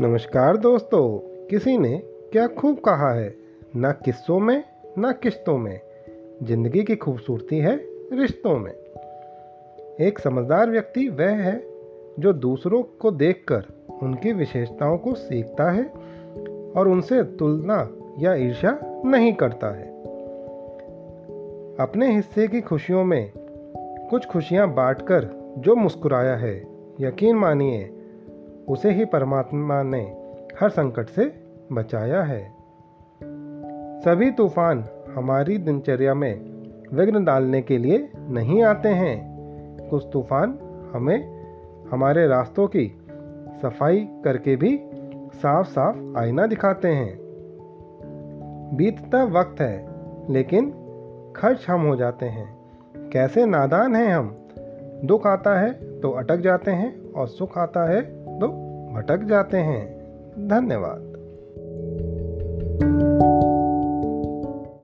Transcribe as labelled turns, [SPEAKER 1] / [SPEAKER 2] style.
[SPEAKER 1] नमस्कार दोस्तों, किसी ने क्या खूब कहा है? ना किस्सों में, ना किश्तों में। ज़िंदगी की खूबसूरती है रिश्तों में। एक समझदार व्यक्ति वह है जो दूसरों को देखकर उनकी विशेषताओं को सीखता है और उनसे तुलना या ईर्ष्या नहीं करता है। अपने हिस्से की खुशियों में कुछ खुशियाँ बांटकर जो मुस्कुराया है, यकीन मानिए उसे ही परमात्मा ने हर संकट से बचाया है। सभी तूफ़ान हमारी दिनचर्या में विघ्न डालने के लिए नहीं आते हैं। कुछ तूफ़ान हमें हमारे रास्तों की सफ़ाई करके भी साफ़ साफ़ आईना दिखाते हैं। बीतता वक्त है, लेकिन खर्च हम हो जाते हैं। कैसे नादान हैं हम? दुख आता है तो अटक जाते हैं और सुख आता है तो भटक जाते हैं। धन्यवाद।